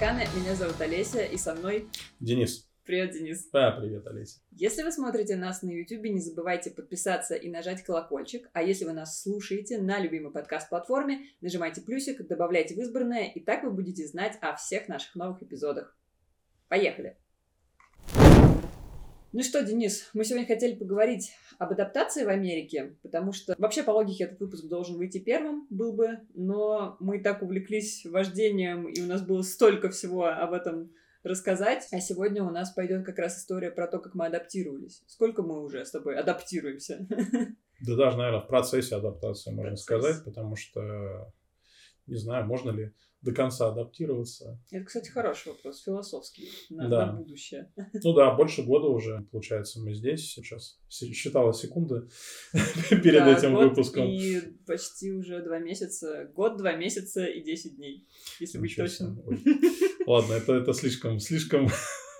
Американо. Меня зовут Олеся, и со мной... Денис. Привет, Денис. Да, привет, Олеся. Если вы смотрите нас на YouTube, не забывайте подписаться и нажать колокольчик. А если вы нас слушаете на любимой подкаст-платформе, нажимайте плюсик, добавляйте в избранное, и так вы будете знать о всех наших новых эпизодах. Поехали! Ну что, Денис, мы сегодня хотели поговорить об адаптации в Америке, потому что вообще по логике этот выпуск должен выйти первым, был бы, но мы так увлеклись вождением, и у нас было столько всего об этом рассказать. А сегодня у нас пойдет как раз история про то, как мы адаптировались. Сколько мы уже с тобой адаптируемся? Да даже, наверное, в процессе адаптации, можно Процесс. сказать, потому что, не знаю, можно ли до конца адаптироваться. Это, кстати, хороший вопрос, философский, на, Да. на будущее. Ну да, больше года уже, получается, мы здесь сейчас. Считала секунды перед Да, этим год выпуском. И почти уже два месяца. Год, два месяца и 10 дней, если быть Ничего точным. себе. Ой. Ладно, это, это слишком, слишком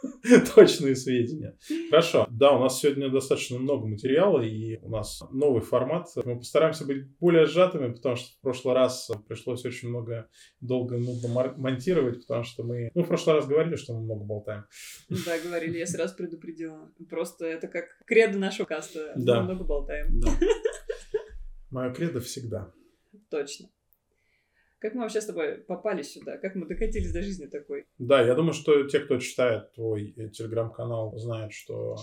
точные сведения. Хорошо. Да, у нас сегодня достаточно много материала, и у нас новый формат. Мы постараемся быть более сжатыми, потому что в прошлый раз пришлось очень много, долго, нудно монтировать, потому что мы... Ну, в прошлый раз говорили, что мы много болтаем. Да, говорили, я сразу предупредила. Просто это как кредо нашего каста. Да. Мы много болтаем. Да. Мое кредо всегда. Точно. Как мы вообще с тобой попали сюда? Как мы докатились до жизни такой? Да, я думаю, что те, кто читает твой э, телеграм-канал, знают, что,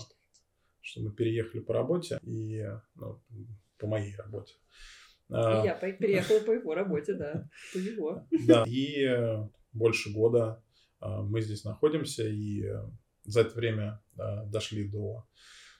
что мы переехали по работе и ну, по моей работе. А, И я переехала по его работе, да. По его. Да, и э, больше года э, мы здесь находимся, и за это время дошли до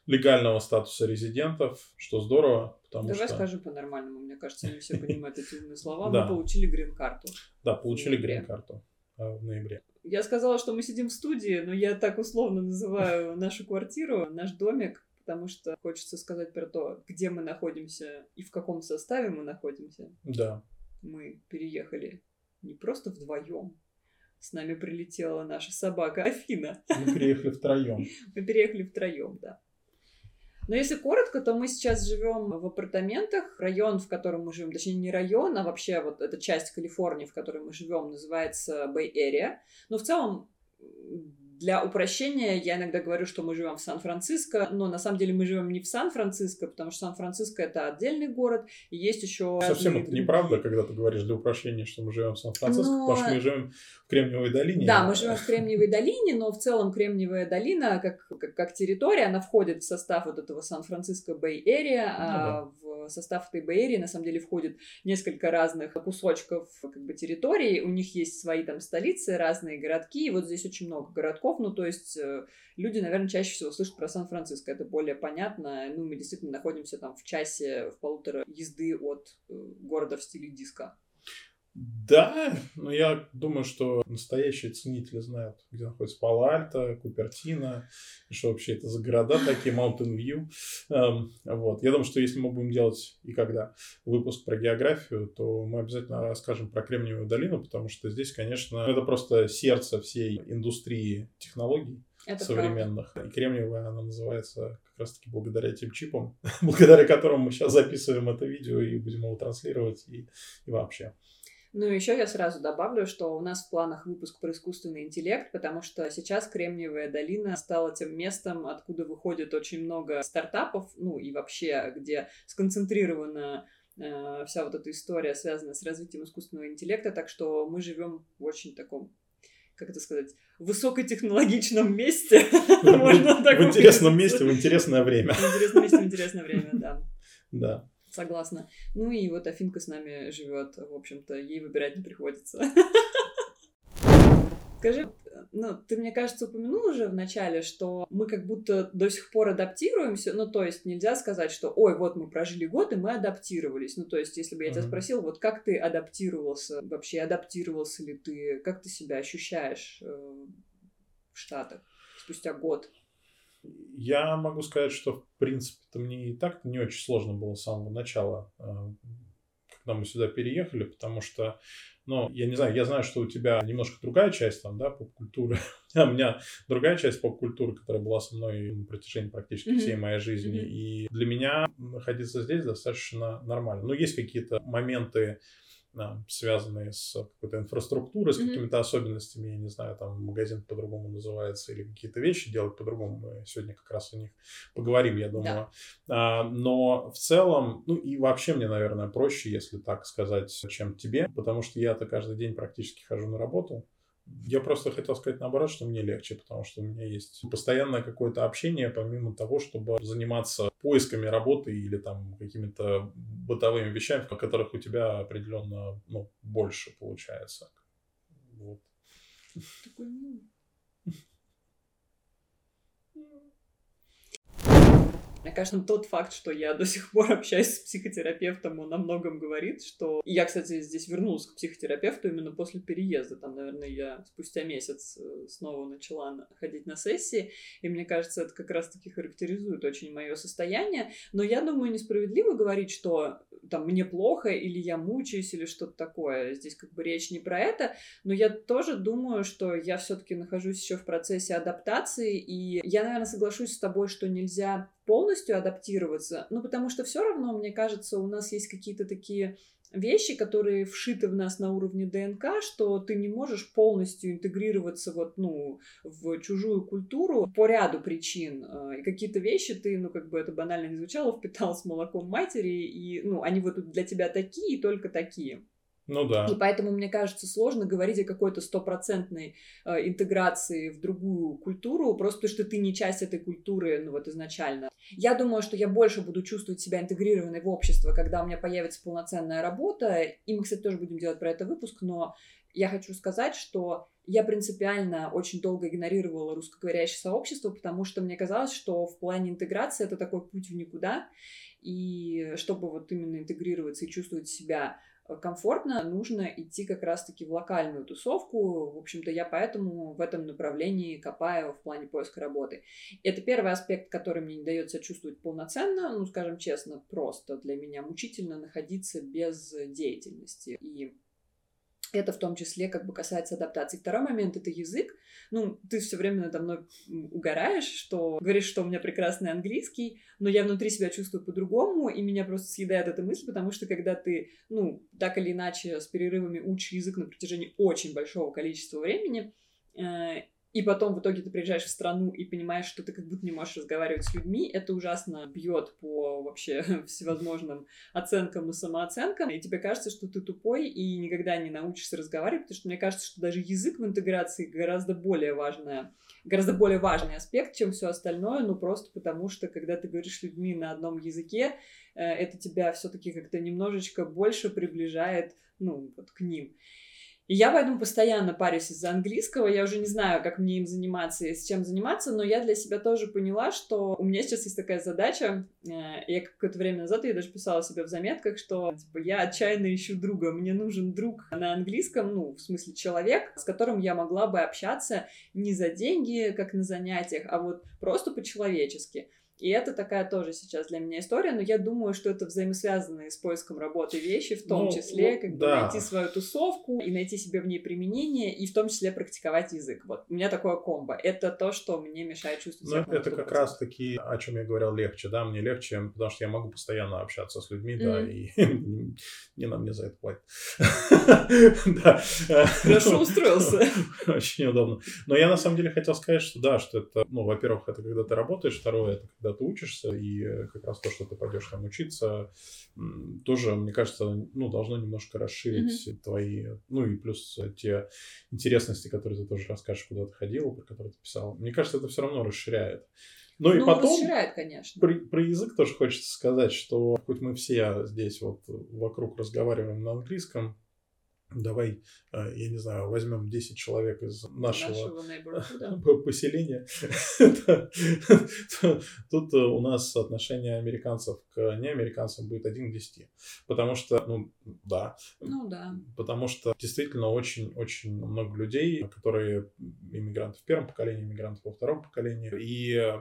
легального статуса резидентов, что здорово, потому Давай что скажем по-нормальному. Мне кажется, не все понимают эти умные слова. Мы получили грин-карту. да, получили грин-карту э, в ноябре. Я сказала, что мы сидим в студии, но я так условно называю нашу квартиру, наш домик, потому что хочется сказать про то, где мы находимся и в каком составе мы находимся. Да, Мы переехали не просто вдвоем. С нами прилетела наша собака Афина. мы переехали втроем. Мы переехали втроем, да. Но если коротко, то мы сейчас живем в апартаментах. Район, в котором мы живем, точнее не район, а вообще вот эта часть Калифорнии, в которой мы живем, называется Bay Area. Но в целом для упрощения я иногда говорю, что мы живем в Сан-Франциско, но на самом деле мы живем не в Сан-Франциско, потому что Сан-Франциско это отдельный город, и есть еще Совсем разные это неправда, когда ты говоришь для упрощения, что мы живем в Сан-Франциско, Но- потому что мы живем в Кремниевой долине. Да, мы живем в Кремниевой долине, но в целом Кремниевая долина, как, как, как территория, она входит в состав вот этого Сан-Франциско Бэй Area, а в состав этой Бэй Area на самом деле входит несколько разных кусочков как бы территории, у них есть свои там столицы, разные городки, и вот здесь очень много городков, ну то есть э, люди, наверное, чаще всего слышат про Сан-Франциско, это более понятно, ну мы действительно находимся там в часе, в полутора езды от э, города в стиле диска. Да, но я думаю, что настоящие ценители знают, где находится Пало-Альто, Купертино, и что вообще это за города такие, Mountain View. Эм, вот. Я думаю, что если мы будем делать и когда выпуск про географию, то мы обязательно расскажем про Кремниевую долину, потому что здесь, конечно, это просто сердце всей индустрии технологий Это правда. современных. И Кремниевая она называется как раз-таки благодаря тем чипам, благодаря которым мы сейчас записываем это видео и будем его транслировать и, и вообще. Ну, еще я сразу добавлю, что у нас в планах выпуск про искусственный интеллект, потому что сейчас Кремниевая долина стала тем местом, откуда выходит очень много стартапов, ну и вообще, где сконцентрирована э, вся вот эта история, связанная с развитием искусственного интеллекта, так что мы живем в очень таком как это сказать, высокотехнологичном месте. Можно так В интересном месте, в интересное время. В интересном месте, в интересное время, да. Да. Согласна. Ну и вот Афинка с нами живет, в общем-то, ей выбирать не приходится. Скажи, ну, ты, мне кажется, упомянул уже в начале, что мы как будто до сих пор адаптируемся, ну, то есть нельзя сказать, что, ой, вот мы прожили год, и мы адаптировались. Ну, то есть, если бы я тебя спросил, вот как ты адаптировался, вообще адаптировался ли ты, как ты себя ощущаешь э, в Штатах спустя год? Я могу сказать, что, в принципе-то, мне и так не очень сложно было с самого начала, э, когда мы сюда переехали, потому что, ну, я не знаю, я знаю, что у тебя немножко другая часть там, да, поп-культуры, у меня другая часть поп-культуры, которая была со мной на протяжении практически всей моей жизни, и для меня находиться здесь достаточно нормально. Но есть какие-то моменты, связанные с какой-то инфраструктурой, с mm-hmm. какими-то особенностями, я не знаю, там магазин по-другому называется или какие-то вещи делать по-другому. Мы сегодня как раз о них поговорим, я думаю. Да. А, но в целом, ну и вообще мне, наверное, проще, если так сказать, чем тебе, потому что я-то каждый день практически хожу на работу. Я просто хотел сказать наоборот, что мне легче, потому что у меня есть постоянное какое-то общение, помимо того, чтобы заниматься поисками работы или там какими-то бытовыми вещами, в которых у тебя определенно ну, больше получается. Вот. Такой Мне кажется, тот факт, что я до сих пор общаюсь с психотерапевтом, он о многом говорит, что... Я, кстати, здесь вернулась к психотерапевту именно после переезда. Там, наверное, я спустя месяц э, снова начала ходить на сессии, и мне кажется, это как раз-таки характеризует очень мое состояние. Но я думаю, несправедливо говорить, что там мне плохо, или я мучаюсь, или что-то такое. Здесь как бы речь не про это, но я тоже думаю, что я все-таки нахожусь еще в процессе адаптации, и я, наверное, соглашусь с тобой, что нельзя полностью адаптироваться, ну, потому что все равно, мне кажется, у нас есть какие-то такие вещи, которые вшиты в нас на уровне ДНК, что ты не можешь полностью интегрироваться вот, ну, в чужую культуру по ряду причин. Э, и какие-то вещи ты, ну, как бы это банально не звучало, впитал с молоком матери, и, ну, они вот для тебя такие и только такие. Ну да. И поэтому, мне кажется, сложно говорить о какой-то стопроцентной э, интеграции в другую культуру, просто потому что ты не часть этой культуры, ну вот изначально. Я думаю, что я больше буду чувствовать себя интегрированной в общество, когда у меня появится полноценная работа. И мы, кстати, тоже будем делать про это выпуск, но я хочу сказать, что я принципиально очень долго игнорировала русскоговорящее сообщество, потому что мне казалось, что в плане интеграции это такой путь в никуда. И чтобы вот именно интегрироваться и чувствовать себя комфортно, нужно идти как раз-таки в локальную тусовку. В общем-то, я поэтому в этом направлении копаю в плане поиска работы. Это первый аспект, который мне не дает себя чувствовать полноценно, ну, скажем честно, просто для меня мучительно находиться без деятельности. И это в том числе как бы касается адаптации. Второй момент — это язык. Ну, ты все время надо мной угораешь, что говоришь, что у меня прекрасный английский, но я внутри себя чувствую по-другому, и меня просто съедает эта мысль, потому что когда ты, ну, так или иначе с перерывами учишь язык на протяжении очень большого количества времени, э, и потом в итоге ты приезжаешь в страну и понимаешь, что ты как будто не можешь разговаривать с людьми, это ужасно бьет по вообще всевозможным оценкам и самооценкам, и тебе кажется, что ты тупой и никогда не научишься разговаривать, потому что мне кажется, что даже язык в интеграции гораздо более важная гораздо более важный аспект, чем все остальное, ну просто потому что, когда ты говоришь с людьми на одном языке, э, это тебя все-таки как-то немножечко больше приближает, ну, вот к ним. И я поэтому постоянно парюсь из-за английского. Я уже не знаю, как мне им заниматься и с чем заниматься, но я для себя тоже поняла, что у меня сейчас есть такая задача. Э, я какое-то время назад, я даже писала себе в заметках, что типа, я отчаянно ищу друга. Мне нужен друг на английском, ну, в смысле человек, с которым я могла бы общаться не за деньги, как на занятиях, а вот просто по-человечески. И это такая тоже сейчас для меня история, но я думаю, что это взаимосвязанные с поиском работы вещи, в том ну, числе, как да. бы найти свою тусовку и найти себе в ней применение, и в том числе практиковать язык. Вот у меня такое комбо. Это то, что мне мешает чувствовать Ну, это как раз таки, о чем я говорил, легче, да, мне легче, потому что я могу постоянно общаться с людьми, да, и не на мне за это платят. Хорошо устроился. Очень удобно. Но я на самом деле хотел сказать, что да, что это, ну, во-первых, это когда ты работаешь, второе, это когда когда ты учишься, и э, как раз то, что ты пойдешь там учиться, тоже, мне кажется, ну, должно немножко расширить mm-hmm. твои, ну и плюс те интересности, которые ты тоже расскажешь, куда ты ходил, про которые ты писал. Мне кажется, это все равно расширяет. Ну, ну и потом расширяет, конечно. Про, про язык тоже хочется сказать, что хоть мы все здесь вот вокруг разговариваем на английском, давай, э, я не знаю, возьмем 10 человек из нашего, нашего поселения. Тут э, у нас отношение американцев к неамериканцам будет 1 к 10. Потому что, ну, да. Ну, да. Потому что действительно очень-очень много людей, которые иммигранты в первом поколении, иммигранты во втором поколении. И, э,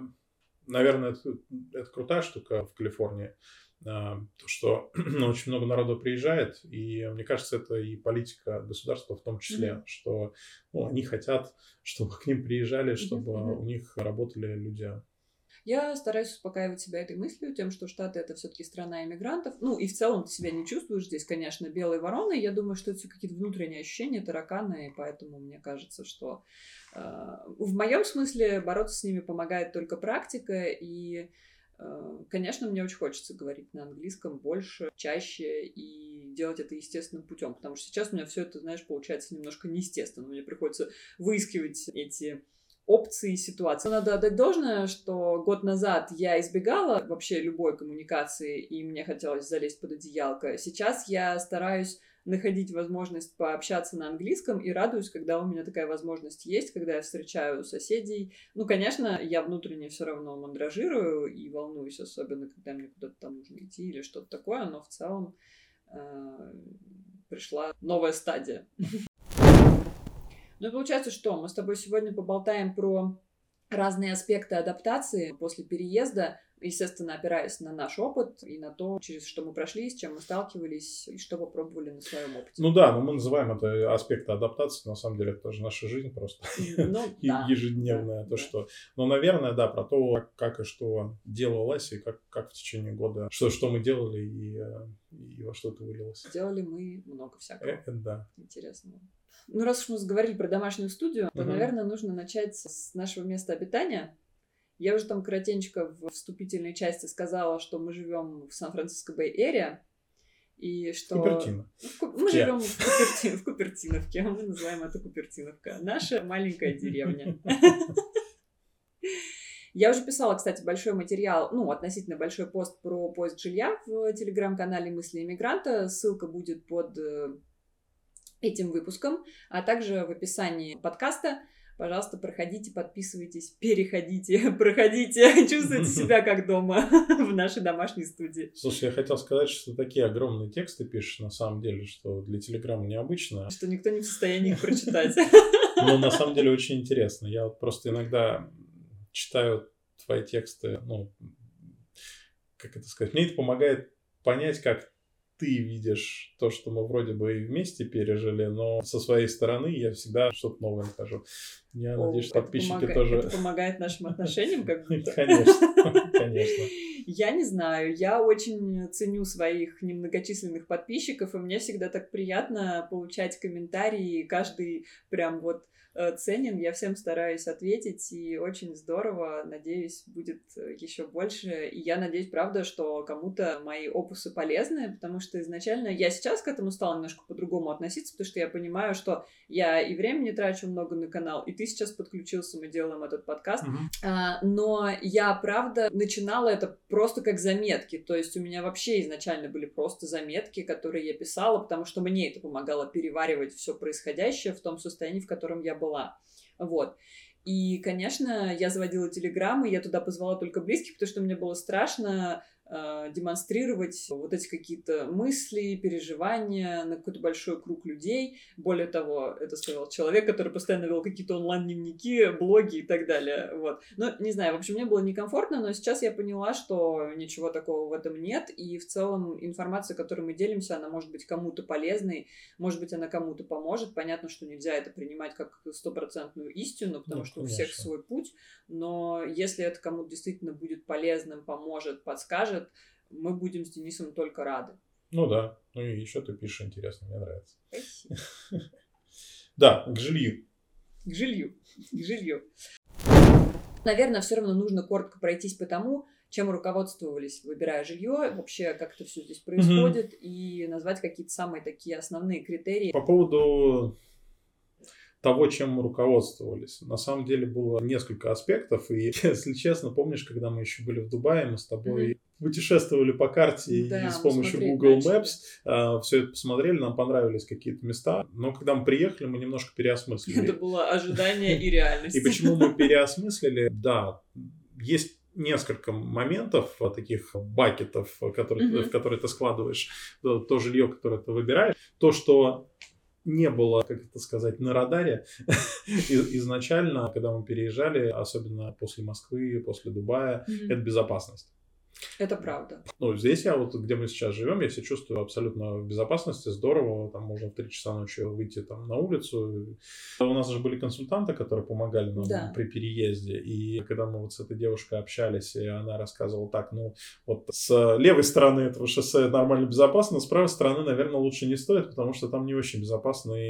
наверное, это, это крутая штука в Калифорнии то, что очень много народу приезжает, и мне кажется, это и политика государства в том числе, mm-hmm. что ну, они хотят, чтобы к ним приезжали, чтобы mm-hmm. у них работали люди Я стараюсь успокаивать себя этой мыслью, тем, что Штаты это все-таки страна иммигрантов. Ну и в целом ты себя не чувствуешь здесь, конечно, белой вороной. Я думаю, что это все какие-то внутренние ощущения, тараканы, и поэтому мне кажется, что э, в моем смысле бороться с ними помогает только практика и э, Конечно, мне очень хочется говорить на английском больше, чаще и делать это естественным путем, потому что сейчас у меня все это, знаешь, получается немножко неестественно. Мне приходится выискивать эти опции ситуации. Надо отдать должное, что год назад я избегала вообще любой коммуникации, и мне хотелось залезть под одеялко. Сейчас я стараюсь находить возможность пообщаться на английском и радуюсь, когда у меня такая возможность есть, когда я встречаю соседей. Ну, конечно, я внутренне все равно мандражирую и волнуюсь, особенно когда мне куда-то там нужно идти или что-то такое, но в целом э, пришла новая стадия. Ну и получается, что мы с тобой сегодня поболтаем про разные аспекты адаптации после переезда, естественно, опираясь на наш опыт и на то, через что мы прошли, с чем мы сталкивались и что попробовали на своем опыте. Ну да, но мы называем это аспекты адаптации, на самом деле это тоже наша жизнь просто ну, да, ежедневная, да, то да. что. Но, наверное, да, про то, как и что делалось и как, как в течение года, что, что мы делали и, э, и во что это вылилось. Делали мы много всякого. Э, да. Интересного. Ну, раз уж мы заговорили про домашнюю студию, то, угу. наверное, нужно начать с нашего места обитания. Я уже там коротенько в вступительной части сказала, что мы живем в Сан-Франциско Бэй-Эрия. И что... Купертино. Ну, мы живем в, Купертин... в Купертиновке, мы называем это Купертиновка. Наша маленькая деревня. Я уже писала, кстати, большой материал, ну, относительно большой пост про поиск жилья в телеграм-канале «Мысли иммигранта». Ссылка будет под э, этим выпуском, а также в описании подкаста. Пожалуйста, проходите, подписывайтесь, переходите, проходите, чувствуйте себя как дома в нашей домашней студии. Слушай, я хотел сказать, что такие огромные тексты пишешь на самом деле, что для Телеграма необычно. Что никто не в состоянии их прочитать. Но на самом деле очень интересно. Я вот просто иногда читаю твои тексты, ну, как это сказать, мне это помогает понять, как ты видишь то, что мы вроде бы и вместе пережили, но со своей стороны я всегда что-то новое нахожу. Я О, надеюсь, подписчики помогает, тоже... Это помогает нашим отношениям как будто. Конечно, конечно. Я не знаю, я очень ценю своих немногочисленных подписчиков, и мне всегда так приятно получать комментарии, каждый прям вот Э, ценен. Я всем стараюсь ответить, и очень здорово. Надеюсь, будет э, еще больше. И я надеюсь, правда, что кому-то мои опусы полезны, потому что изначально я сейчас к этому стала немножко по-другому относиться, потому что я понимаю, что я и времени трачу много на канал, и ты сейчас подключился, мы делаем этот подкаст. Mm-hmm. А, но я, правда, начинала это просто как заметки. То есть у меня вообще изначально были просто заметки, которые я писала, потому что мне это помогало переваривать все происходящее в том состоянии, в котором я была. Вот. И, конечно, я заводила телеграммы, я туда позвала только близких, потому что мне было страшно демонстрировать вот эти какие-то мысли, переживания на какой-то большой круг людей. Более того, это сказал человек, который постоянно вел какие-то онлайн-дневники, блоги и так далее. Вот. Ну, не знаю, в общем, мне было некомфортно, но сейчас я поняла, что ничего такого в этом нет, и в целом информация, которой мы делимся, она может быть кому-то полезной, может быть, она кому-то поможет. Понятно, что нельзя это принимать как стопроцентную истину, потому ну, что конечно. у всех свой путь, но если это кому-то действительно будет полезным, поможет, подскажет, скажет, мы будем с Денисом только рады. Ну да, ну и еще ты пишешь интересно, мне нравится. Да, к жилью. К жилью, к жилью. Наверное, все равно нужно коротко пройтись по тому, чем руководствовались, выбирая жилье, вообще как это все здесь происходит, угу. и назвать какие-то самые такие основные критерии. По поводу того, чем мы руководствовались. На самом деле было несколько аспектов, и, если честно, помнишь, когда мы еще были в Дубае, мы с тобой. Путешествовали по карте да, и с помощью Google. Maps э, все это посмотрели, нам понравились какие-то места, но когда мы приехали, мы немножко переосмыслили. Это было ожидание и реальность. И почему мы переосмыслили? Да, есть несколько моментов, таких бакетов, которые, mm-hmm. в которые ты складываешь то жилье, которое ты выбираешь. То, что не было, как это сказать, на радаре изначально, когда мы переезжали, особенно после Москвы, после Дубая, mm-hmm. это безопасность. Это правда. Ну, здесь я вот, где мы сейчас живем, я себя чувствую абсолютно в безопасности, здорово. Там можно в 3 часа ночи выйти там на улицу. У нас же были консультанты, которые помогали нам да. при переезде. И когда мы вот с этой девушкой общались, и она рассказывала так, ну, вот с левой стороны этого шоссе нормально безопасно, с правой стороны, наверное, лучше не стоит, потому что там не очень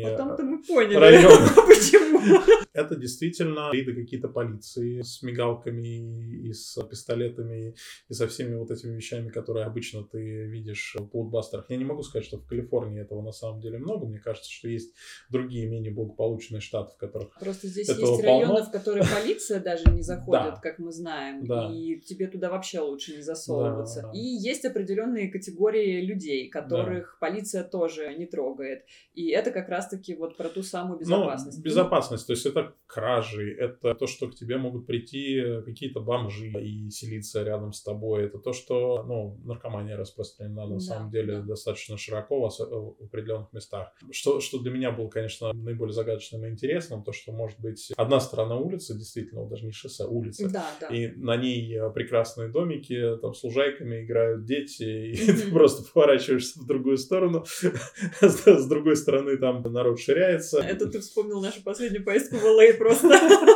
Потом-то мы поняли, районы. почему. Это действительно рейды какие-то полиции с мигалками и с пистолетами и со всеми вот этими вещами, которые обычно ты видишь в блокбастерах. Я не могу сказать, что в Калифорнии этого на самом деле много. Мне кажется, что есть другие менее благополучные штаты, в которых Просто здесь есть полно. районы, в которые полиция даже не заходит, как мы знаем. И тебе туда вообще лучше не засовываться. И есть определенные категории людей, которых полиция тоже не трогает. И это как раз-таки вот про ту самую ну, безопасность. Ну, безопасность. То есть это кражи, это то, что к тебе могут прийти какие-то бомжи и селиться рядом с тобой. Это то, что ну, наркомания распространена на да, самом деле достаточно широко в определенных местах. Что, что для меня было, конечно, наиболее загадочным и интересным, то, что может быть одна сторона улицы, действительно, даже не шоссе, а улица, да, да. и на ней прекрасные домики, там с лужайками играют дети, и ты просто поворачиваешься в другую сторону, с другой стороны там народ ширяется. Это ты вспомнил нашу последнюю поездку в LA а просто.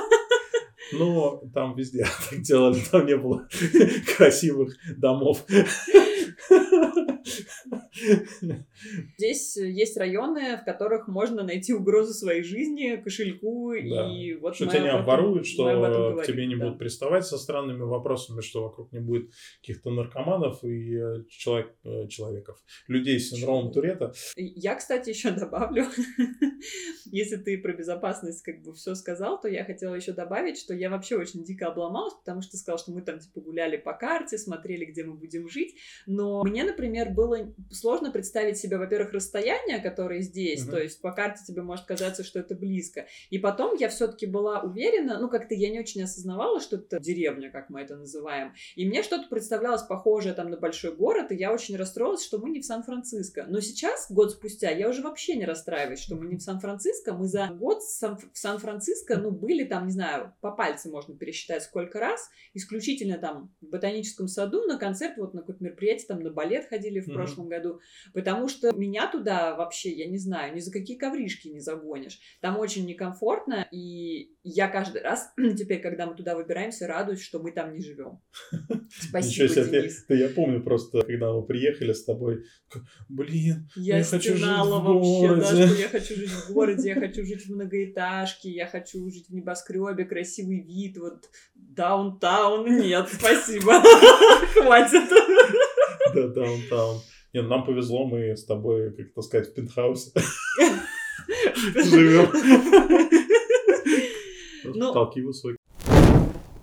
Ну, там везде так делали, там не было красивых домов. Здесь есть районы, в которых можно найти угрозу своей жизни, кошельку, да. и вот Что тебя не оборуют, что к тебе не да. будут приставать со странными вопросами, что вокруг не будет каких-то наркоманов и э, человек, э, человеков, людей с синдромом Туретта. Я, кстати, еще добавлю, если ты про безопасность как бы все сказал, то я хотела еще добавить, что я вообще очень дико обломалась, потому что ты сказал, что мы там типа гуляли по карте, смотрели, где мы будем жить, но мне, например, было сложно представить себе, во-первых, расстояние, которое здесь, uh-huh. то есть по карте тебе может казаться, что это близко. И потом я все-таки была уверена, ну как-то я не очень осознавала, что это деревня, как мы это называем. И мне что-то представлялось похожее там на большой город, и я очень расстроилась, что мы не в Сан-Франциско. Но сейчас, год спустя, я уже вообще не расстраиваюсь, что мы не в Сан-Франциско. Мы за год в Сан-Франциско, ну, были там, не знаю, по пальцам можно пересчитать сколько раз, исключительно там в ботаническом саду на концерт, вот на какое-то мероприятие, там на балет ходили в mm-hmm. прошлом году, потому что меня туда вообще, я не знаю, ни за какие ковришки не загонишь. Там очень некомфортно, и я каждый раз теперь, когда мы туда выбираемся, радуюсь, что мы там не живем. Спасибо, Денис. Ты, я помню просто, когда мы приехали с тобой, блин, я, я хочу жить в вообще, городе. Да, что я хочу жить в городе, я хочу жить в многоэтажке, я хочу жить в небоскребе, красивый вид, вот даунтаун, нет, спасибо, хватит. Да, даунтаун. Нет, нам повезло, мы с тобой, как это сказать, в пентхаусе живем. Ну, Потолки высокие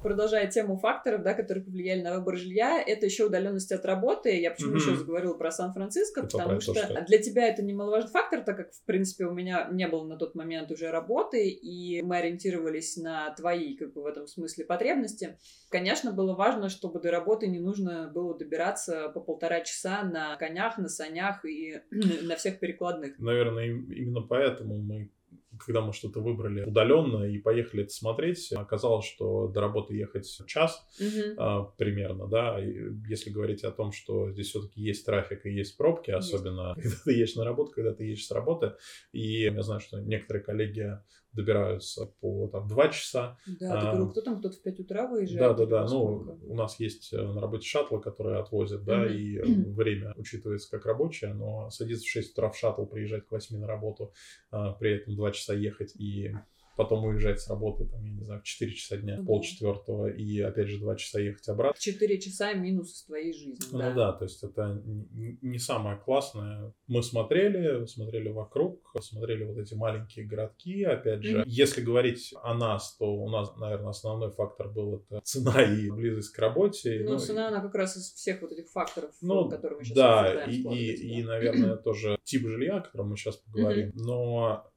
продолжая тему факторов, да, которые повлияли на выбор жилья, это еще удаленность от работы. Я почему mm-hmm. еще заговорила про Сан-Франциско, потому что, что для тебя это немаловажный фактор, так как, в принципе, у меня не было на тот момент уже работы, и мы ориентировались на твои, как бы, в этом смысле потребности. Конечно, было важно, чтобы до работы не нужно было добираться по полтора часа на конях, на санях и на всех перекладных. Наверное, именно поэтому мы когда мы что-то выбрали удаленно и поехали это смотреть, оказалось, что до работы ехать час угу. а, примерно, да. И если говорить о том, что здесь все-таки есть трафик и есть пробки, есть. особенно когда ты едешь на работу, когда ты едешь с работы. И я знаю, что некоторые коллеги добираются по там два часа. Да, ты говорил, кто там, кто-то в 5 утра выезжает? Да, да, да. Ну, у нас есть э, на работе шаттлы, которые отвозят, да, и время учитывается как рабочее, но садиться в 6 утра в шаттл, приезжать к 8 на работу, а, при этом 2 часа ехать и потом уезжать с работы, там, я не знаю, в 4 часа дня, ну, полчетвертого, и опять же 2 часа ехать обратно. 4 часа минус из твоей жизни. Ну да, да то есть это не самое классное. Мы смотрели, смотрели вокруг, смотрели вот эти маленькие городки, опять же. Mm-hmm. Если говорить о нас, то у нас, наверное, основной фактор был это цена и близость к работе. Ну, ну цена, и... она как раз из всех вот этих факторов, ну, которые мы сейчас Да, и, и, и, наверное, тоже тип жилья, о котором мы сейчас поговорим. Mm-hmm. Но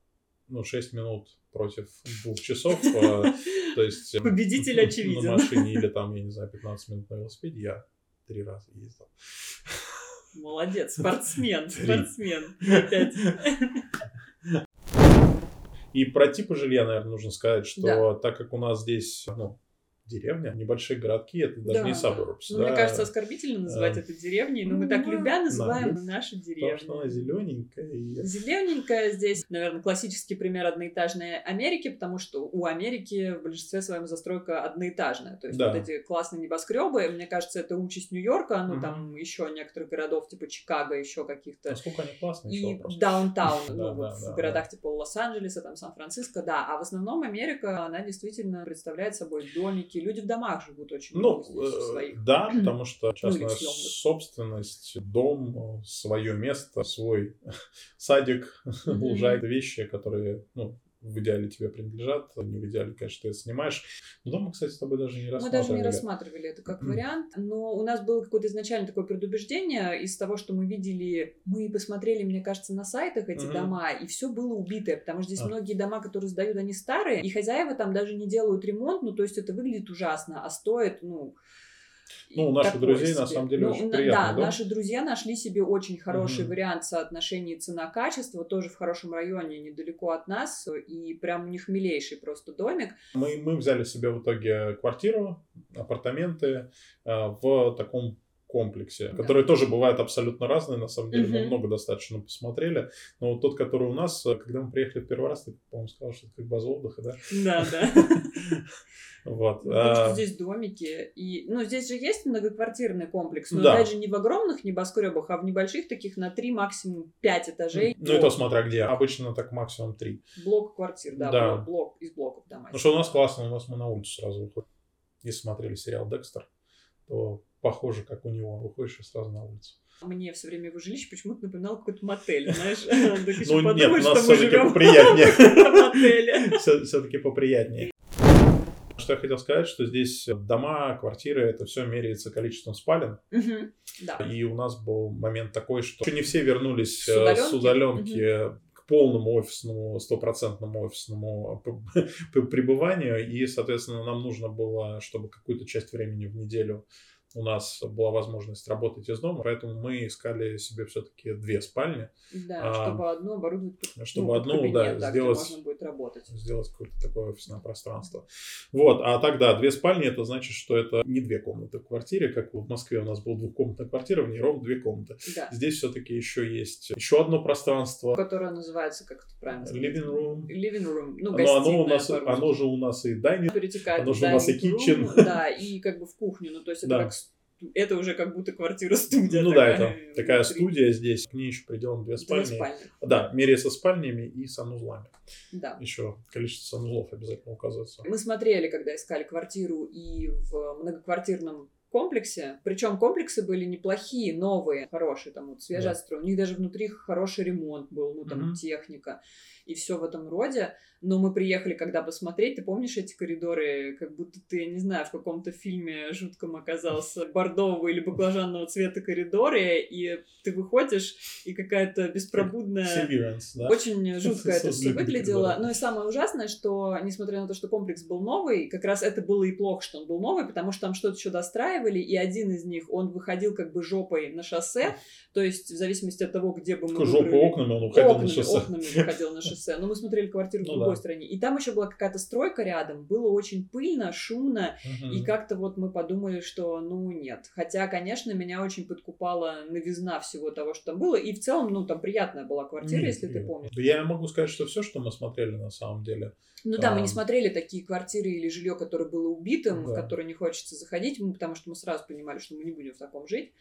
ну, 6 минут против двух часов. Э, то есть... Эм, Победитель очевиден. На машине или там, я не знаю, 15 минут на велосипеде я три раза ездил. Молодец, спортсмен, спортсмен. И про типы жилья, наверное, нужно сказать, что да. так как у нас здесь ну, деревня, небольшие городки, это даже Да, не suburbs. Ну, да. мне кажется, оскорбительно называть Эм, это деревней, но мы ну, так любя называем да. наши Потому что она зелененькая. Зелененькая здесь, наверное, классический пример одноэтажной Америки, потому что у Америки в большинстве своем застройка одноэтажная. То есть Да. вот эти классные небоскребы, мне кажется, это участь Нью-Йорка, ну Мгм. там еще некоторых городов типа Чикаго, еще каких-то Насколько они классные, и даунтаун, Да, ну вот в городах типа Лос-Анджелеса, там Сан-Франциско, да, а в основном Америка, она действительно представляет собой домики, люди в домах живут очень Ну, здесь, э, своих. да, потому что частная или съемных. собственность, дом, свое место, свой садик, Мгм. лужайка, вещи, которые, ну, в идеале тебе принадлежат, не в идеале, конечно, ты это снимаешь. Но дома, кстати, с тобой даже не Мы рассматривали. даже не рассматривали это как вариант, но у нас было какое-то изначально такое предубеждение из того, что мы видели, мы посмотрели, мне кажется, на сайтах эти дома, и все было убитое, потому что здесь А. многие дома, которые сдают, они старые, и хозяева там даже не делают ремонт, ну то есть это выглядит ужасно, а стоит, ну... Ну, у наших друзей, на себе. самом деле, Ну, очень на- приятный Да, дом. наши друзья нашли себе очень хороший Мгм. вариант соотношения цена-качество, тоже в хорошем районе, недалеко от нас, и прям у них милейший просто домик. Мы, мы взяли себе в итоге квартиру, апартаменты э, в таком комплексе, Да. которые тоже бывают абсолютно разные, на самом деле, мы Мгм. много достаточно посмотрели, но вот тот, который у нас, э, когда мы приехали в первый раз, ты, по-моему, сказал, что это как база отдыха, да? Да, да. Вот. Ну, а, здесь домики. И, ну, здесь же есть многоквартирный комплекс, но Да. опять же не в огромных небоскребах, а в небольших таких на 3, максимум 5 этажей. Ну, это смотря где. Обычно так максимум три. Блок квартир, да, Да. Блок, блок из блоков дома. Ну, что у нас классно, у нас мы на улицу сразу выходим. Если смотрели сериал «Декстер», то похоже, как у него. Выходишь и сразу на улицу. Мне все время его жилище почему-то напоминало какой-то мотель, знаешь. Ну, нет, у нас все-таки поприятнее. Все-таки поприятнее. Что я хотел сказать, что здесь дома, квартиры, это все меряется количеством спален. И у нас был момент такой, что еще не все вернулись С э, удаленки? Полному офисному, стопроцентному офисному п- пребыванию. И, соответственно, нам нужно было, чтобы какую-то часть времени в неделю у нас была возможность работать из дома, поэтому мы искали себе все-таки две спальни, Да, А, чтобы одну оборудовать чтобы ну, одну, кабинет, да, где сделать можно будет работать. сделать какое-то такое офисное пространство. Вот, а тогда две спальни, это значит, что это не две комнаты в квартире, как в Москве у нас была двухкомнатная квартира, в ней ровно две комнаты. Да. Здесь все-таки еще есть еще одно пространство, Которая называется, как это правильно сказать? living room. Living room. Ну, Но гостиная оно, у нас, оно же у нас и дайнинг. перетекает Оно же у нас и room, kitchen. Да, и как бы в кухню. Ну, то есть это Да. как это уже как будто квартира-студия. Ну да, такая, это такая внутри. студия здесь. К ней еще приделаны две Две спальни. спальни. Да, меряется спальнями и санузлами. Да. Еще количество санузлов обязательно указывается. Мы смотрели, когда искали квартиру и в многоквартирном комплексе. Причем комплексы были неплохие, новые, хорошие, там вот свежие Да. У них даже внутри хороший ремонт был, ну там Мгм. техника и все в этом роде. Но мы приехали, когда посмотреть, ты помнишь эти коридоры, как будто ты, я не знаю, в каком-то фильме жутком оказался бордового или баклажанного цвета коридоры, и ты выходишь, и какая-то беспробудная... Да? Очень жутко это все выглядело. коридоры. Ну и самое ужасное, что, несмотря на то, что комплекс был новый, как раз это было и плохо, что он был новый, потому что там что-то еще достраивали, и один из них, он выходил как бы жопой на шоссе, то есть в зависимости от того, где бы мы Жопу окнами он уходил окнами, на шоссе. окнами выходил на шоссе. Но мы смотрели квартиру в Ну другой да. стороне. И там еще была какая-то стройка рядом. Было очень пыльно, шумно. Мгм. И как-то вот мы подумали, что ну нет. Хотя, конечно, меня очень подкупала новизна всего того, что там было. И в целом, ну, там приятная была квартира, Нет, если ты нет. помнишь. Да Я могу сказать, что все, что мы смотрели на самом деле. Ну да, мы не смотрели такие квартиры или жилье, которое было убитым, в Да. которое не хочется заходить, ну, потому что мы сразу понимали, что мы не будем в таком жить.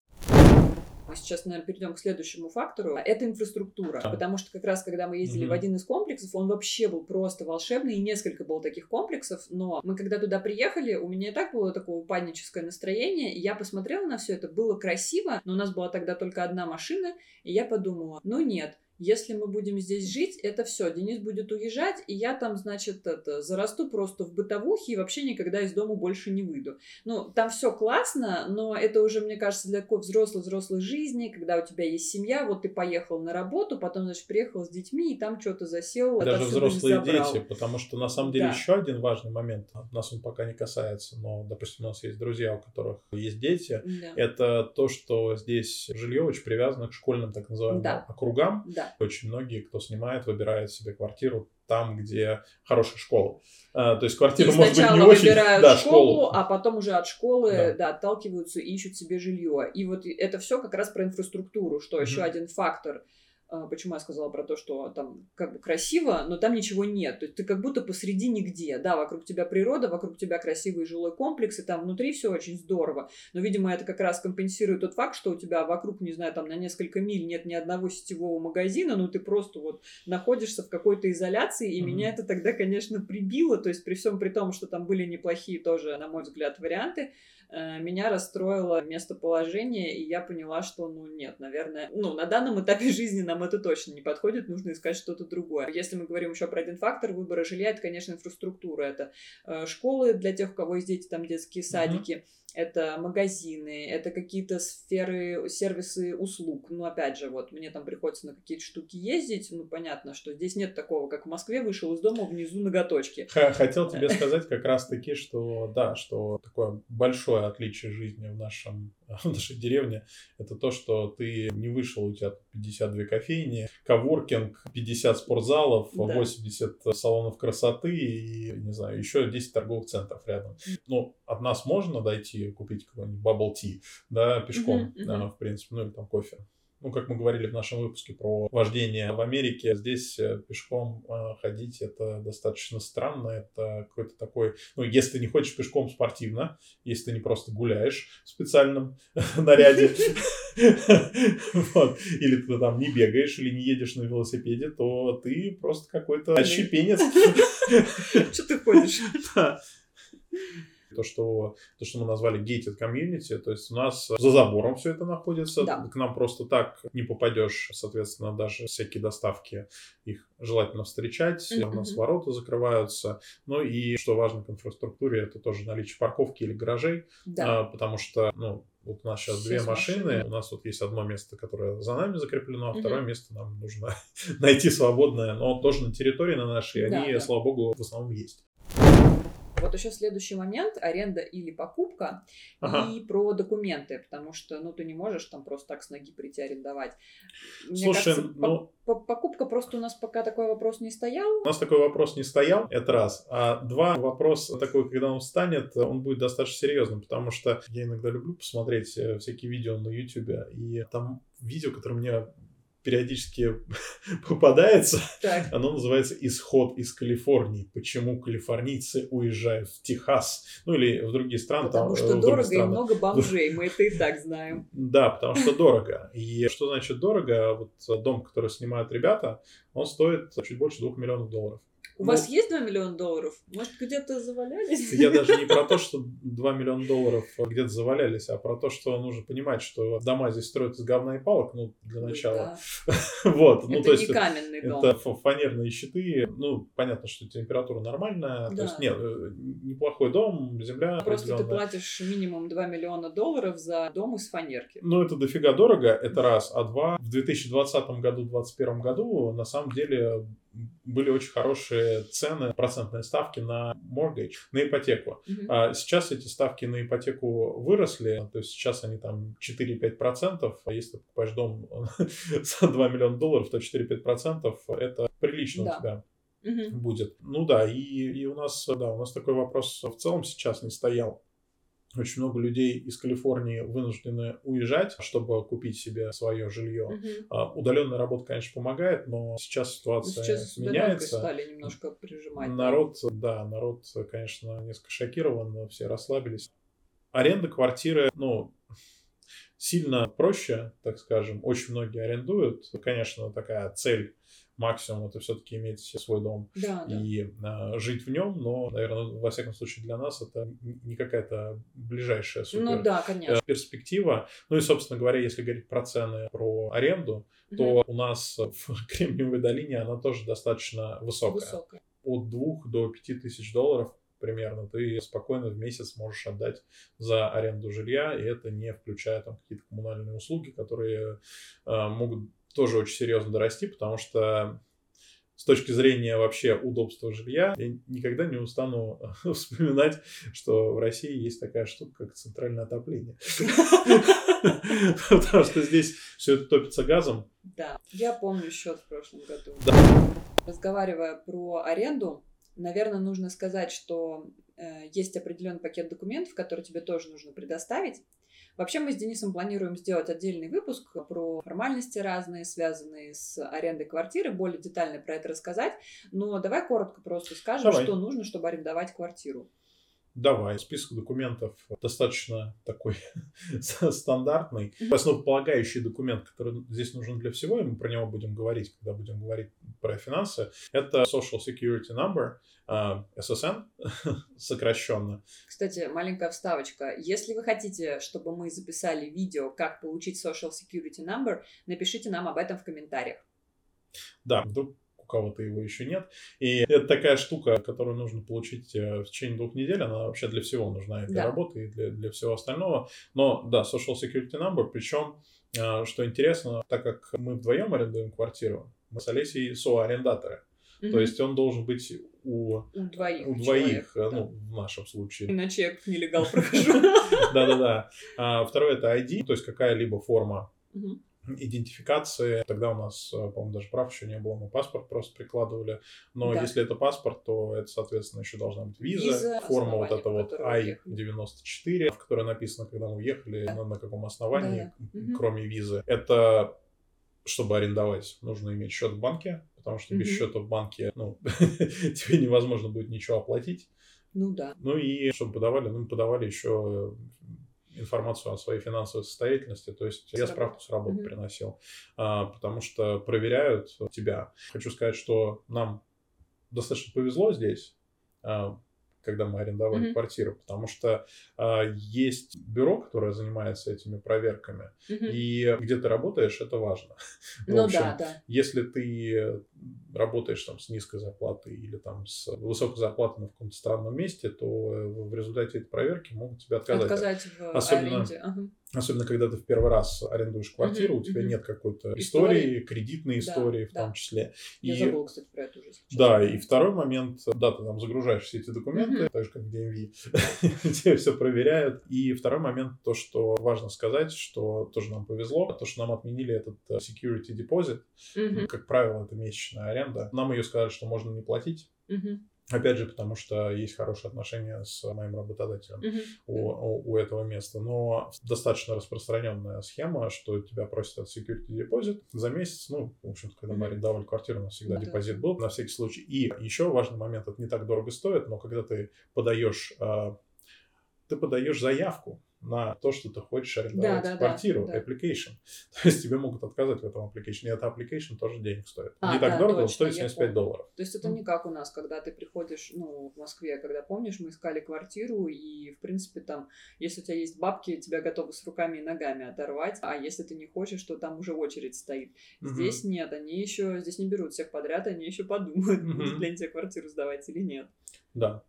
Мы сейчас, наверное, перейдем к следующему фактору. Это инфраструктура. Да. Потому что как раз, когда мы ездили Мгм. в один из комплексов, он вообще был просто волшебный, и несколько было таких комплексов. Но мы когда туда приехали, у меня и так было такое упадническое настроение, и я посмотрела на все это, было красиво, но у нас была тогда только одна машина, и я подумала, ну нет, если мы будем здесь жить, это все. Денис будет уезжать, и я там, значит, это, зарасту просто в бытовухе и вообще никогда из дома больше не выйду. Ну, там все классно, но это уже, мне кажется, для такой взрослой-взрослой жизни, когда у тебя есть семья, вот ты поехал на работу, потом, значит, приехал с детьми, и там что-то засел, Даже взрослые дети, потому что на самом деле Да. еще один важный момент, нас он пока не касается, но, допустим, у нас есть друзья, у которых есть дети, Да. это то, что здесь жилье очень привязано к школьным так называемым Да. округам. Да. Очень многие, кто снимает, выбирают себе квартиру там, где хорошая школа. А, то есть квартира И может быть сначала не очень... выбирают Да, школу, а потом уже от школы Да. да. отталкиваются и ищут себе жилье. И вот это все как раз про инфраструктуру, что еще Мгм. один фактор. А, Почему я сказала про то, что там как бы красиво, но там ничего нет. То есть ты как будто посреди нигде. Да, вокруг тебя природа, вокруг тебя красивый жилой комплекс, и там внутри все очень здорово. Но, видимо, это как раз компенсирует тот факт, что у тебя вокруг, не знаю, там на несколько миль нет ни одного сетевого магазина, но ты просто вот находишься в какой-то изоляции, и Мгм. меня это тогда, конечно, прибило. То есть при всем при том, что там были неплохие тоже, на мой взгляд, варианты, меня расстроило местоположение, и я поняла, что, ну, нет, наверное, ну, на данном этапе жизни нам это точно не подходит, нужно искать что-то другое. Если мы говорим еще про один фактор выбора жилья, это, конечно, инфраструктура, это э, школы для тех, у кого есть дети, там детские садики, это магазины, это какие-то сферы, сервисы услуг. Ну, опять же, вот мне там приходится на какие-то штуки ездить, ну, понятно, что здесь нет такого, как в Москве, вышел из дома, внизу ноготочки. Хотел тебе сказать как раз-таки, что да, что такое большое отличие жизни в, нашем, в нашей деревне, это то, что ты не вышел, у тебя тут 52 кофейни, коворкинг, 50 спортзалов, Да. 80 салонов красоты и, не знаю, еще 10 торговых центров рядом. Ну, от нас можно дойти купить какой-нибудь bubble tea, да, пешком, а, мгм. в принципе, ну или там кофе. Ну, как мы говорили в нашем выпуске про вождение в Америке, здесь э, пешком э, ходить это достаточно странно. Это какой-то такой... Ну, если ты не ходишь пешком спортивно, если ты не просто гуляешь в специальном наряде, или ты там не бегаешь, или не едешь на велосипеде, то ты просто какой-то отщепенец. Что ты ходишь? То что, то, что мы назвали gated community, то есть у нас за забором все это находится, Да. к нам просто так не попадешь, соответственно, даже всякие доставки, их желательно встречать, у нас ворота закрываются, ну и, что важно к инфраструктуре, это тоже наличие парковки или гаражей, Да. а, потому что, ну, вот у нас сейчас две машины, машины. у нас вот есть одно место, которое за нами закреплено, а Мгм. второе место нам нужно найти свободное, но тоже на территории на нашей, Да, они, да. слава богу, в основном есть. Вот еще следующий момент – аренда или покупка. Ага. И про документы, потому что, ну, ты не можешь там просто так с ноги прийти арендовать. Мне Слушай, кажется, ну- по- по- покупка просто у нас пока такой вопрос не стоял. У нас такой вопрос не стоял, это раз. А два, вопрос такой, когда он встанет, он будет достаточно серьезным, потому что я иногда люблю посмотреть э, всякие видео на YouTube, и там видео, которое мне периодически попадается, Так, оно называется «Исход из Калифорнии». Почему калифорнийцы уезжают в Техас? Ну или в другие страны. там, потому э, что дорого и страны. много бомжей, мы это и так знаем. Да, потому что дорого. И что значит дорого? Вот дом, который снимают ребята, он стоит чуть больше двух миллионов долларов. У Ну, вас есть 2 миллиона долларов? Может, где-то завалялись? Я даже не про то, что 2 миллиона долларов где-то завалялись, а про то, что нужно понимать, что дома здесь строят из говна и палок, ну, для начала. Да. Вот, ну, Это то не есть каменный дом. это фанерные щиты, ну, понятно, что температура нормальная, то есть нет, э, неплохой дом, земля Просто ты платишь минимум 2 миллиона долларов за дом из фанерки. Ну, это дофига дорого, это раз. А два, в 2020 году, 2021 году, на самом деле, были очень хорошие цены, процентные ставки на mortgage, на ипотеку. Мгм. А сейчас эти ставки на ипотеку выросли, то есть сейчас они там 4-5%, а если ты покупаешь дом за 2 миллиона долларов, то 4-5% это прилично Да. у тебя Мгм. будет. Ну да, и, и у нас, да, у нас такой вопрос в целом сейчас не стоял. Очень много людей из Калифорнии вынуждены уезжать, чтобы купить себе свое жилье. Мгм. А, Удаленная работа, конечно, помогает, но сейчас Ну, ситуация Сейчас с удаленкой меняется. стали немножко прижимать. Народ, да, народ, конечно, несколько шокирован, но все расслабились. Аренда квартиры, ну, сильно проще, так скажем. Очень многие арендуют. Конечно, такая цель максимум это все-таки иметь свой дом Да, да. и а, жить в нем, но, наверное, во всяком случае для нас это не какая-то ближайшая супер Ну да, конечно. э, перспектива. Ну и, собственно говоря, если говорить про цены, про аренду, то у нас в Кремниевой долине она тоже достаточно высокая. Высокая. От двух до пяти тысяч долларов примерно ты спокойно в месяц можешь отдать за аренду жилья, и это не включая там какие-то коммунальные услуги, которые э, могут тоже очень серьезно дорасти, потому что с точки зрения вообще удобства жилья, я никогда не устану вспоминать, что в России есть такая штука, как центральное отопление. Потому что здесь все это топится газом. Да, я помню счет в прошлом году. Разговаривая про аренду, наверное, нужно сказать, что э, есть определенный пакет документов, который тебе тоже нужно предоставить. Вообще мы с Денисом планируем сделать отдельный выпуск про формальности разные, связанные с арендой квартиры, более детально про это рассказать. Но давай коротко просто скажем, давай. что нужно, чтобы арендовать квартиру. Давай. Список документов достаточно такой стандартный. Основополагающий документ, который здесь нужен для всего, и мы про него будем говорить, когда будем говорить про финансы, это Social Security Number, а, SSN, сокращенно. Кстати, маленькая вставочка. Если вы хотите, чтобы мы записали видео, как получить Social Security Number, напишите нам об этом в комментариях. Да, вдруг кого-то его еще нет. И это такая штука, которую нужно получить э, в течение двух недель. Она вообще для всего нужна, и для да. работы, и для, для всего остального. Но да, Social Security Number, причем, э, что интересно, так как мы вдвоем арендуем квартиру, мы с Олесей соарендаторы. Mm-hmm. То есть он должен быть у, у двоих, у двоих человек, ну, да. в нашем случае. Иначе я как нелегал прохожу. Да-да-да. А второе это ID, то есть какая-либо форма идентификации. Тогда у нас, э, по-моему, даже прав еще не было, мы паспорт просто прикладывали. Но да. если это паспорт, то это, соответственно, еще должна быть виза, виза форма вот эта вот I-94, в которой написано, когда мы уехали, да. на, на каком основании, да. кроме визы. Это чтобы арендовать, нужно иметь счет в банке, потому что mm-hmm. без счета в банке, ну, тебе невозможно будет ничего оплатить. Ну да. Ну и чтобы подавали, ну, подавали еще информацию о своей финансовой состоятельности. То есть с я справку с работы mm-hmm. приносил, а, потому что проверяют тебя. Хочу сказать, что нам достаточно повезло здесь. Когда мы арендовали mm-hmm. квартиру, потому что а, есть бюро, которое занимается этими проверками, mm-hmm. и где ты работаешь, это важно. Ну общем, да, да. Если ты работаешь там с низкой зарплатой или там с высокой зарплатой на каком-то странном месте, то в результате этой проверки могут тебе отказать. Отказать в Особенно, аренде. Ага. Особенно, когда ты в первый раз арендуешь квартиру, uh-huh, у тебя uh-huh. нет какой-то истории, истории кредитной истории да, в том числе. Я и, кстати, про эту жизнь. Да, и второй момент, да, ты там загружаешь все эти документы, uh-huh. так же, как в DMV, тебе все проверяют. И второй момент, то, что важно сказать, что тоже нам повезло, то, что нам отменили этот э, security deposit, uh-huh. как правило, это месячная аренда. Нам ее сказали, что можно не платить. Uh-huh. Опять же, потому что есть хорошие отношения с моим работодателем uh-huh. у, у, у этого места. Но достаточно распространенная схема, что тебя просят от security депозит за месяц. Ну, в общем-то, когда мы арендовали квартиру, у нас всегда uh-huh. депозит был на всякий случай. И еще важный момент, это не так дорого стоит, но когда ты подаешь, а, ты подаешь заявку на то, что ты хочешь арендовать да, да, квартиру, да, application. То есть тебе могут отказать в этом application. И это application тоже денег стоит. А, не так да, дорого, точно, стоит 75 долларов. То есть это не как у нас, когда ты приходишь, ну, в Москве, когда помнишь, мы искали квартиру, и, в принципе, там, если у тебя есть бабки, тебя готовы с руками и ногами оторвать, а если ты не хочешь, то там уже очередь стоит. Угу. Здесь нет, они еще, здесь не берут всех подряд, они еще подумают, угу. будут ли они тебе квартиру сдавать или нет. Да.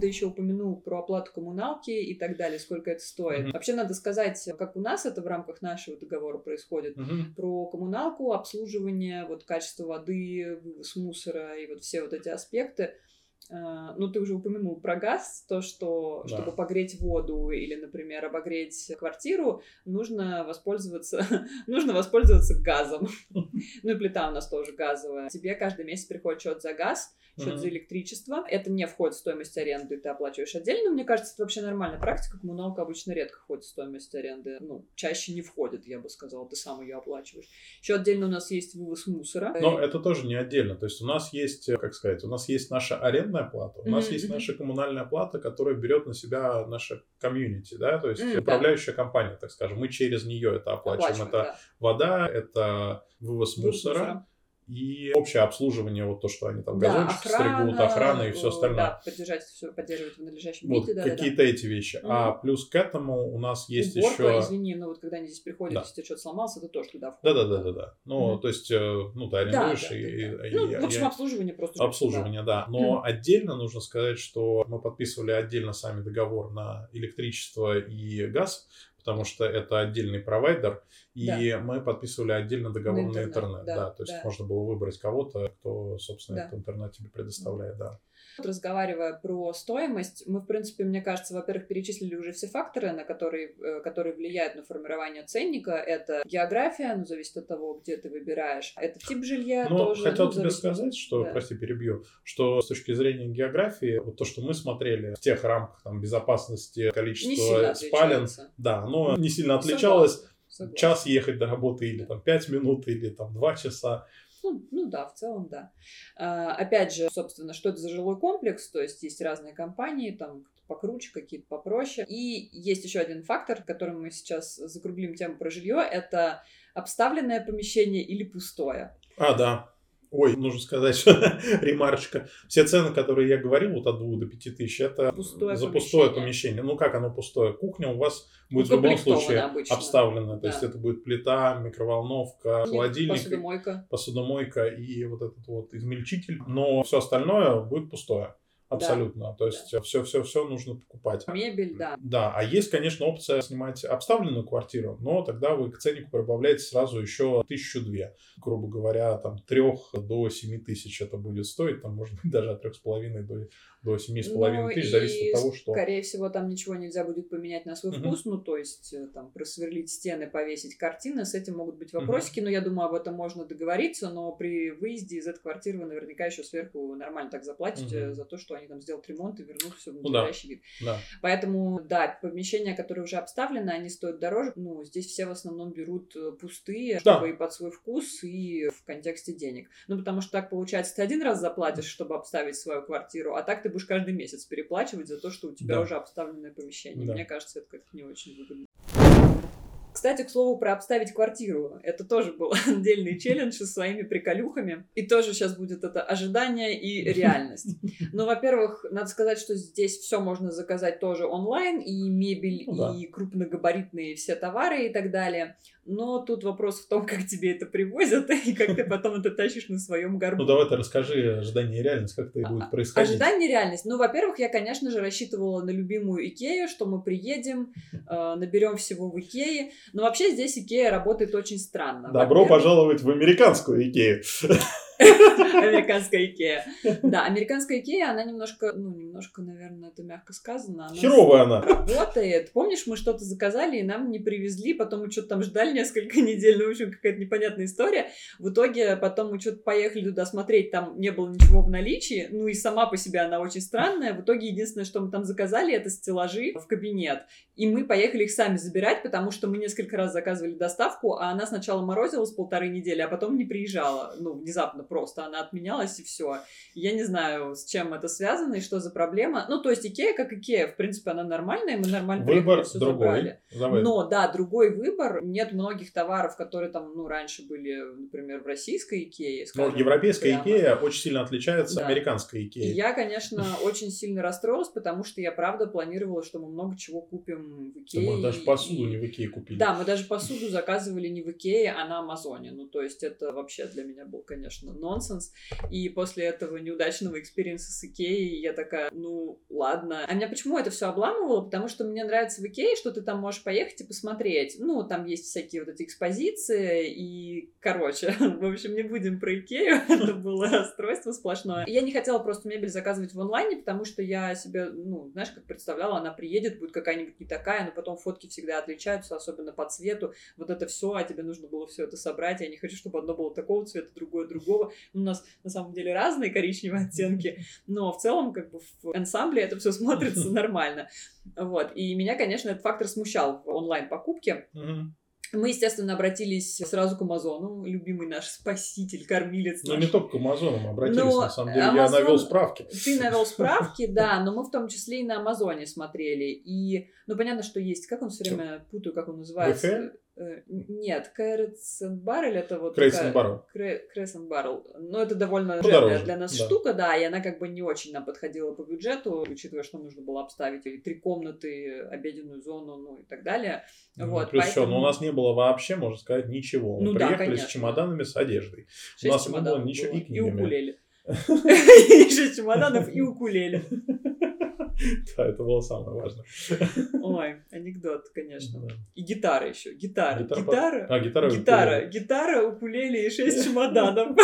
Ты еще упомянул про оплату коммуналки и так далее, сколько это стоит. Mm-hmm. Вообще надо сказать, как у нас это в рамках нашего договора происходит. Mm-hmm. Про коммуналку, обслуживание, вот качество воды, вывоз мусора и вот все вот эти аспекты. Uh, ну, ты уже упомянул про газ, то, что да. чтобы погреть воду или, например, обогреть квартиру, нужно воспользоваться, нужно воспользоваться газом. ну и плита у нас тоже газовая. Тебе каждый месяц приходит счет за газ, счет за электричество. Это не входит в стоимость аренды, ты оплачиваешь отдельно. Мне кажется, это вообще нормальная практика. Коммуналка обычно редко входит в стоимость аренды. Ну, чаще не входит, я бы сказала, ты сам ее оплачиваешь. Еще отдельно у нас есть вывоз мусора. Но это тоже не отдельно. То есть у нас есть, как сказать, у нас есть наша арендная плата, у нас mm-hmm. есть наша коммунальная плата, которая берет на себя наша комьюнити, да, то есть mm-hmm, управляющая да. компания, так скажем. Мы через нее это оплачиваем. оплачиваем это да. вода, это вывоз, вывоз мусора. мусора и общее обслуживание, вот то, что они там да, газончики стригут, охрана и все остальное. Да, поддержать все, поддерживать в надлежащем вот, виде. Да, какие-то да, эти вещи. Угу. А плюс к этому у нас есть Уборка, еще... извини, но вот когда они здесь приходят, да. если что-то сломался, это тоже туда входит. Да-да-да-да. Ну, угу. то есть, э, ну, ты арендуешь да, и... Да, да. И, ну, и, в общем, обслуживание просто. Обслуживание, да. Но угу. отдельно нужно сказать, что мы подписывали отдельно сами договор на электричество и газ, потому что это отдельный провайдер, и да. мы подписывали отдельно договор на интернет. На интернет да, да, то есть да. можно было выбрать кого-то, кто, собственно, да. этот интернет тебе предоставляет, да. Разговаривая про стоимость, мы, в принципе, мне кажется, во-первых, перечислили уже все факторы, на которые, э, которые влияют на формирование ценника. Это география, ну, зависит от того, где ты выбираешь. Это тип жилья Но тоже. хотел ну, тебе зависит- сказать, что, да. прости, перебью, что с точки зрения географии, вот то, что мы смотрели в тех рамках там, безопасности, количества спален, да, оно не сильно отличалось. Согласна. Час ехать до работы или там 5 минут, или там 2 часа. Ну, ну да, в целом да. А, опять же, собственно, что это за жилой комплекс? То есть есть разные компании, там покруче, какие-то попроще. И есть еще один фактор, которым мы сейчас закруглим тему про жилье, это обставленное помещение или пустое. А, да. Ой, нужно сказать, что ремарочка. Все цены, которые я говорил, вот от 2 до 5 тысяч, это Пустое за пустое помещение. помещение. Ну, как оно пустое? Кухня у вас будет в любом случае обычно. обставлена. То Да. есть это будет плита, микроволновка, Нет, холодильник, Посудомойка. посудомойка и вот этот вот измельчитель. Но все остальное будет пустое. Абсолютно. То есть все-все-все нужно покупать. Мебель, да. Да, а есть, конечно, опция снимать обставленную квартиру, но тогда вы к ценнику прибавляете сразу еще тысячу две. Грубо говоря, там трех до семи тысяч это будет стоить, там может быть даже от трех с половиной до, до семи с половиной Ну, тысяч, зависит от того, что... Скорее всего, там ничего нельзя будет поменять на свой Мгм. вкус, ну, то есть, э, там, просверлить стены, повесить картины, с этим могут быть вопросики, но я думаю, об этом можно договориться, но при выезде из этой квартиры вы наверняка еще сверху нормально так заплатите Мгм. за то, что они там сделают ремонт и вернут все в Ну да. вид. Да. Поэтому, да, помещения, которые уже обставлены, они стоят дороже. Ну, здесь все в основном берут э, пустые, Да. чтобы и под свой вкус, и в контексте денег. Ну, потому что так получается, ты один раз заплатишь, чтобы обставить свою квартиру, а так ты будешь каждый месяц переплачивать за то, что у тебя Да. уже обставленное помещение. Да. Мне кажется, это как-то не очень выгодно. Кстати, к слову, про обставить квартиру. Это тоже был отдельный челлендж со своими приколюхами. И тоже сейчас будет это ожидание и реальность. Ну, во-первых, надо сказать, что здесь все можно заказать тоже онлайн, и мебель, Ну да. и крупногабаритные все товары и так далее. Но тут вопрос в том, как тебе это привозят, и как ты потом это тащишь на своем горбу. Ну давай ты расскажи ожидание и реальность, как это будет происходить. Ожидание реальность. Ну, во-первых, я, конечно же, рассчитывала на любимую Икею, что мы приедем, э, наберем всего в Икее. Но вообще здесь Икея работает очень странно. Добро пожаловать в американскую Икею. Американская Икея. Да, американская Икея, она немножко, ну, немножко, наверное, это мягко сказано. она Херовая она. работает. Помнишь, мы что-то заказали, и нам не привезли, потом мы что-то там ждали несколько недель, ну, в общем, какая-то непонятная история. В итоге потом мы что-то поехали туда смотреть, там не было ничего в наличии, ну, и сама по себе она очень странная. В итоге единственное, что мы там заказали, это стеллажи в кабинет. И мы поехали их сами забирать, потому что мы несколько раз заказывали доставку, а она сначала морозилась полторы недели, а потом не приезжала. Ну, внезапно просто. Она отменялась, и все. Я не знаю, с чем это связано и что за проблема. Ну, то есть Икея как Икея. В принципе, она нормальная, мы нормально Выбор все другой. забрали. Но, да, другой выбор. Нет многих товаров, которые там, ну, раньше были, например, в российской Икее. Скажем, Ну, европейская прямо. Икея очень сильно отличается Да. от американской Икеи. я, конечно, очень сильно расстроилась, потому что я, правда, планировала, что мы много чего купим в Икее. может, даже и- посуду не в Икее купили. Да, мы даже посуду заказывали не в Икее, а на Амазоне. Ну, то есть это вообще для меня был, конечно, нонсенс. И после этого неудачного experience а с Икеей я такая, ну, ладно. А меня почему это все обламывало? Потому что мне нравится в Икее, что ты там можешь поехать и посмотреть. Ну, там есть всякие вот эти экспозиции и, короче, в общем, не будем про Икею. Это было расстройство сплошное. Я не хотела просто мебель заказывать в онлайне, потому что я себе, ну, знаешь, как представляла, она приедет, будет какая-нибудь не такая, но потом фотки всегда отличаются, особенно по цвету. Вот это все, а тебе нужно было все это собрать. Я не хочу, чтобы одно было такого цвета, другое другого. У нас на самом деле разные коричневые оттенки, но в целом как бы в ансамбле это все смотрится нормально. Вот. И меня, конечно, этот фактор смущал в онлайн-покупке. Мы, естественно, обратились сразу к Амазону, любимый наш спаситель, кормилец Ну, не только к Амазону мы обратились, Но на самом деле. Я Амазон- навел справки. Ты навел справки, да, но мы в том числе и на Амазоне смотрели. И, ну, понятно, что есть, как он все время путаю, как он называется. Э, Нет, Carrots and Barrel это вот такая- Баррел. Barrel. Но это довольно жирная для нас да. штука, да, и она как бы не очень нам подходила по бюджету, учитывая, что нужно было обставить и три комнаты, обеденную зону, ну и так далее. Вот, Плюс еще, поэтому но у нас не было вообще, можно сказать, ничего. Мы Ну да, приехали конечно. с чемоданами, с одеждой. шесть у нас не было чемоданов ничего, было, и и книгами. укулеле. И шесть чемоданов, и укулеле. Да, это было самое важное. Ой, анекдот, конечно. И гитара еще. Гитара. Гитара. А, гитара. Гитара, гитара, укулеле и шесть чемоданов.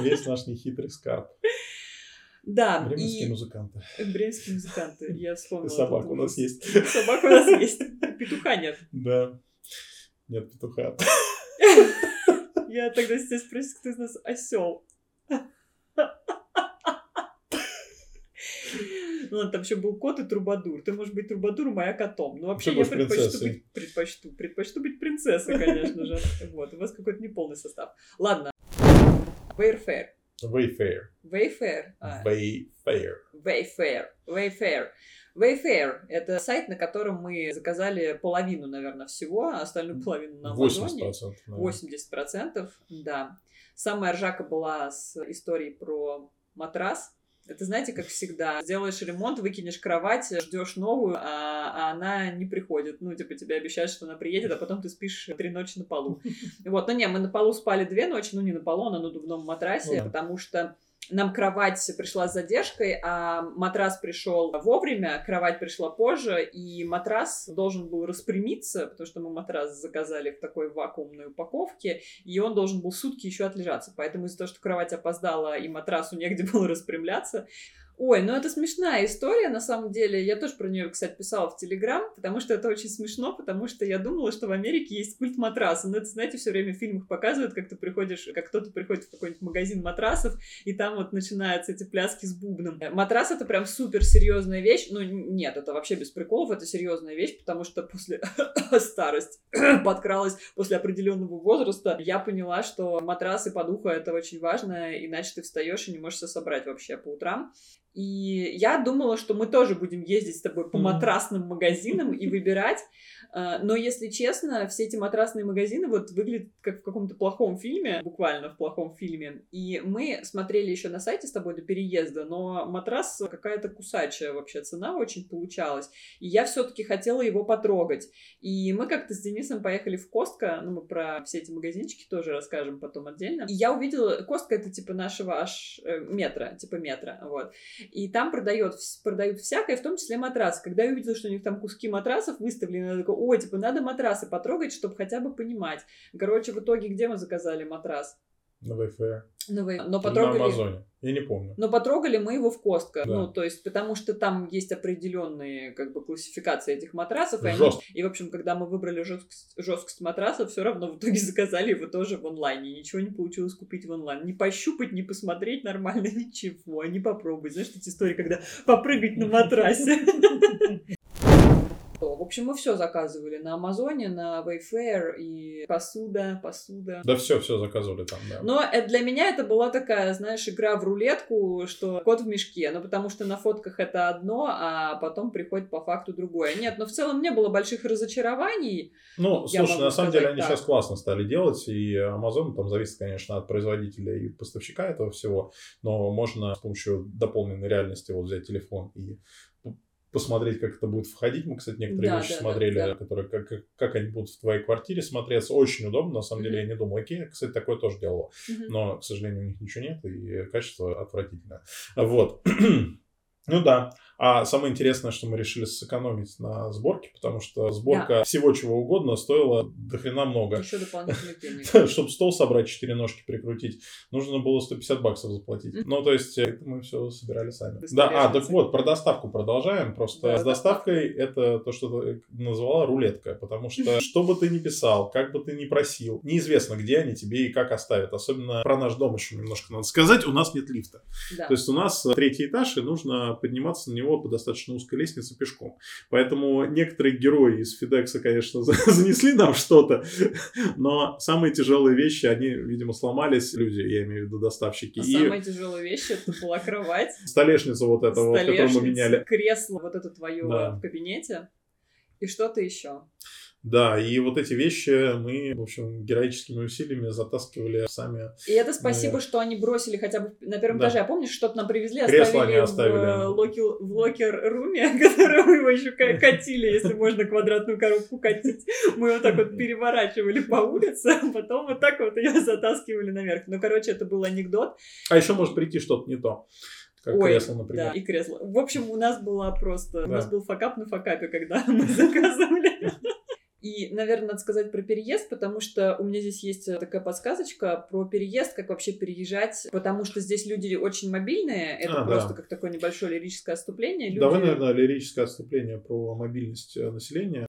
Весь наш нехитрый скарб. Да. Бременские и... музыканты. Бременские музыканты. Я вспомнила. Собака у нас есть. Собака у нас есть. Петуха нет. Да. Нет петуха. Я тогда сейчас спросить, кто из нас осел. Ну, там еще был кот и трубадур. Ты можешь быть трубадуром, а я котом. Ну, вообще, я предпочту быть, предпочту, предпочту быть принцессой, конечно же. Вот, у вас какой-то неполный состав. Ладно. Wayfair. Wayfair. Wayfair. Wayfair. Wayfair. Wayfair. Wayfair — это сайт, на котором мы заказали половину, наверное, всего, а остальную половину на Амазоне. 80%. Наверное. 80%, да. Самая ржака была с историей про матрас, это, знаете, как всегда, сделаешь ремонт, выкинешь кровать, ждешь новую, а, а она не приходит. Ну, типа, тебе обещают, что она приедет, а потом ты спишь три ночи на полу. Вот, ну не, мы на полу спали две ночи, ну не на полу, а на надувном матрасе, потому что нам кровать пришла с задержкой, а матрас пришел вовремя, кровать пришла позже, и матрас должен был распрямиться, потому что мы матрас заказали в такой вакуумной упаковке, и он должен был сутки еще отлежаться. Поэтому из-за того, что кровать опоздала и матрасу негде было распрямляться, Ой, ну это смешная история, на самом деле. Я тоже про нее, кстати, писала в Телеграм, потому что это очень смешно, потому что я думала, что в Америке есть культ матраса. Но это, знаете, все время в фильмах показывают, как ты приходишь, как кто-то приходит в какой-нибудь магазин матрасов, и там вот начинаются эти пляски с бубном. Матрас это прям супер серьезная вещь. Ну, нет, это вообще без приколов, это серьезная вещь, потому что после старость подкралась после определенного возраста, я поняла, что матрас и подуха это очень важно, иначе ты встаешь и не можешь все собрать вообще по утрам. И я думала, что мы тоже будем ездить с тобой по матрасным магазинам и выбирать. А, но, если честно, все эти матрасные магазины вот выглядят как в каком-то плохом фильме, буквально в плохом фильме. И мы смотрели еще на сайте с тобой до переезда, но матрас какая-то кусачая вообще цена очень получалась. И я все-таки хотела его потрогать. И мы как-то с Денисом поехали в Костка, ну, мы про все эти магазинчики тоже расскажем потом отдельно. И я увидела, Костка это типа нашего аж э, метра, типа метра, вот. И там продает, продают всякое, в том числе матрасы. Когда я увидела, что у них там куски матрасов выставлены, я такая, ой, типа, надо матрасы потрогать, чтобы хотя бы понимать. Короче, в итоге где мы заказали матрас? На Wayfair. На Wayfair. Но потрогали... На Амазоне. Я не помню. Но потрогали мы его в Костко. Да. Ну, то есть, потому что там есть определенные, как бы, классификации этих матрасов. И, они... и в общем, когда мы выбрали жесткость, жесткость матраса, все равно в итоге заказали его тоже в онлайне. Ничего не получилось купить в онлайн. Не пощупать, не посмотреть нормально, ничего. Не попробовать. Знаешь, эти истории, когда попрыгать на матрасе. В общем, мы все заказывали на Амазоне, на Wayfair и посуда, посуда. Да все, все заказывали там, да. Но это, для меня это была такая, знаешь, игра в рулетку, что кот в мешке. Ну, потому что на фотках это одно, а потом приходит по факту другое. Нет, но в целом не было больших разочарований. Ну, слушай, на самом деле они так. сейчас классно стали делать, и Amazon там зависит, конечно, от производителя и поставщика этого всего, но можно с помощью дополненной реальности вот взять телефон и посмотреть, как это будет входить. Мы, кстати, некоторые да, вещи да, смотрели, да, да. которые как, как, как они будут в твоей квартире смотреться. Очень удобно, на самом mm-hmm. деле, я не думал. Окей, кстати, такое тоже делала. Mm-hmm. Но, к сожалению, у них ничего нет, и качество отвратительное. Вот. ну да. А самое интересное, что мы решили сэкономить на сборке, потому что сборка да. всего чего угодно стоила до хрена много. Еще дополнительных денег. Чтобы стол собрать, четыре ножки прикрутить, нужно было 150 баксов заплатить. Ну, то есть, э, мы все собирали сами. Да, а, так вот, про доставку продолжаем. Просто с доставкой это то, что ты назвала рулетка, потому что что бы ты ни писал, как бы ты ни просил, неизвестно, где они тебе и как оставят. Особенно про наш дом еще немножко надо сказать, у нас нет лифта. То есть, у нас третий этаж, и нужно подниматься на него него по достаточно узкой лестнице пешком. Поэтому некоторые герои из Фидекса, конечно, занесли нам что-то, но самые тяжелые вещи, они, видимо, сломались, люди, я имею в виду доставщики. А и... самые тяжелые вещи, это была кровать. Столешница вот эта, вот, которую мы меняли. кресло вот это твое да. в кабинете. И что-то еще. Да, и вот эти вещи мы, в общем, героическими усилиями затаскивали сами. И это спасибо, мы... что они бросили хотя бы на первом да. этаже. А помнишь, что-то нам привезли, Кресло оставили, они оставили. В, э, locker, в locker room е, который мы его еще катили, если можно квадратную коробку катить. Мы вот так вот переворачивали по улице, а потом вот так вот ее затаскивали наверх. Ну, короче, это был анекдот. А еще может прийти что-то не то. Как Ой, кресло, например. Да, и кресло. В общем, у нас была просто... Да. У нас был факап на факапе, когда мы заказывали. И, наверное, надо сказать про переезд, потому что у меня здесь есть такая подсказочка про переезд, как вообще переезжать, потому что здесь люди очень мобильные, это а, просто да. как такое небольшое лирическое отступление. Люди... Давай, наверное, лирическое отступление про мобильность э, населения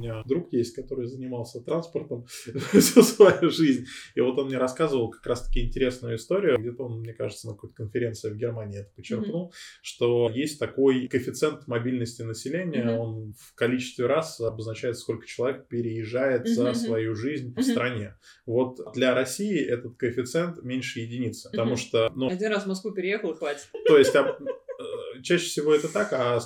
меня друг есть, который занимался транспортом всю свою жизнь. И вот он мне рассказывал как раз-таки интересную историю. Где-то он, мне кажется, на какой-то конференции в Германии это подчеркнул, mm-hmm. что есть такой коэффициент мобильности населения. Mm-hmm. Он в количестве раз обозначает, сколько человек переезжает mm-hmm. за свою жизнь по mm-hmm. стране. Вот для России этот коэффициент меньше единицы. Mm-hmm. Потому что... Ну, Один раз в Москву переехал, хватит. То есть чаще всего это так, а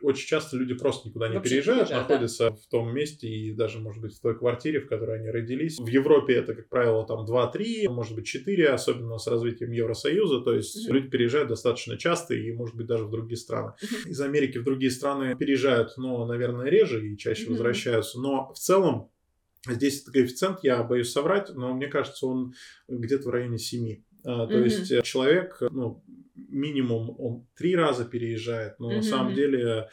очень часто люди просто никуда не Вообще переезжают, переезжают, находятся да. в том месте и даже, может быть, в той квартире, в которой они родились. В Европе это, как правило, там 2-3, может быть, 4, особенно с развитием Евросоюза, то есть угу. люди переезжают достаточно часто и, может быть, даже в другие страны. Угу. Из Америки в другие страны переезжают, но, наверное, реже и чаще угу. возвращаются, но в целом Здесь коэффициент, я боюсь соврать, но мне кажется, он где-то в районе 7. А, то mm-hmm. есть человек, ну, минимум он три раза переезжает, но mm-hmm. на самом деле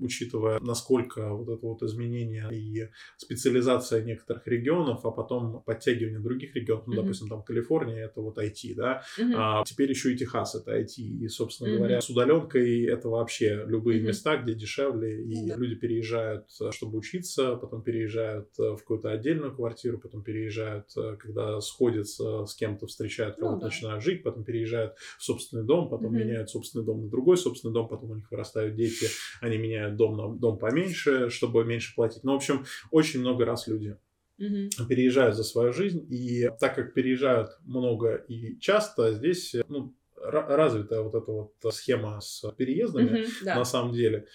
учитывая, насколько вот это вот изменение и специализация некоторых регионов, а потом подтягивание других регионов, ну, mm-hmm. допустим, там Калифорния, это вот IT, да, mm-hmm. а теперь еще и Техас, это IT, и, собственно mm-hmm. говоря, с удаленкой это вообще любые mm-hmm. места, где дешевле, и mm-hmm. люди переезжают, чтобы учиться, потом переезжают в какую-то отдельную квартиру, потом переезжают, когда сходятся с кем-то, встречают кого-то, ну, да. начинают жить, потом переезжают в собственный дом, потом mm-hmm. меняют собственный дом на другой собственный дом, потом у них вырастают дети, они меняют дом на дом поменьше, чтобы меньше платить. Ну, в общем, очень много раз люди угу. переезжают за свою жизнь. И так как переезжают много и часто, здесь ну, развитая вот эта вот схема с переездами, угу, да. на самом деле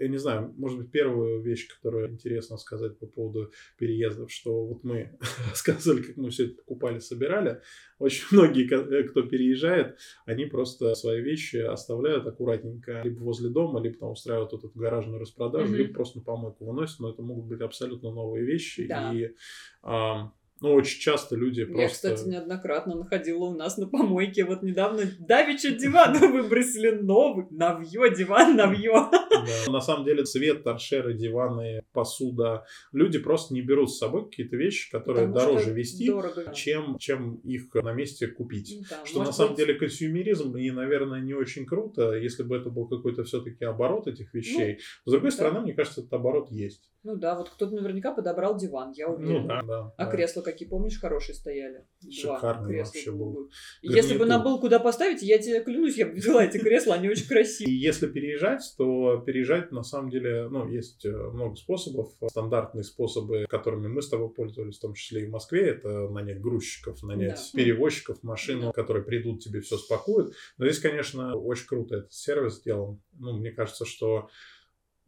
я не знаю, может быть, первую вещь, которую интересно сказать по поводу переездов, что вот мы рассказывали, как мы все это покупали, собирали. Очень многие, э, кто переезжает, они просто свои вещи оставляют аккуратненько либо возле дома, либо там устраивают вот эту гаражную распродажу, mm-hmm. либо просто на помойку выносят, но это могут быть абсолютно новые вещи. Да. И а, ну, очень часто люди просто... Я, кстати, неоднократно находила у нас на помойке. Вот недавно давеча диван выбросили новый. Навье, диван, навье. Да. На самом деле цвет, торшеры, диваны, посуда. Люди просто не берут с собой какие-то вещи, которые Потому дороже вести, дорого. чем, чем их на месте купить. Да, что на самом быть... деле консюмеризм и, наверное, не очень круто, если бы это был какой-то все-таки оборот этих вещей. Ну, с другой да. стороны, мне кажется, этот оборот есть. Ну да, вот кто-то наверняка подобрал диван, я уверена. Ну да, да. А да. кресла какие, помнишь, хорошие стояли? Шикарные вообще был. Если бы нам было куда поставить, я тебе клянусь, я бы взяла эти кресла, они очень красивые. И если переезжать, то переезжать на самом деле, ну, есть э, много способов. Стандартные способы, которыми мы с тобой пользовались, в том числе и в Москве, это нанять грузчиков, нанять да. перевозчиков, машину, да. которые придут, тебе все спакуют. Но здесь, конечно, очень круто этот сервис сделан. Ну, мне кажется, что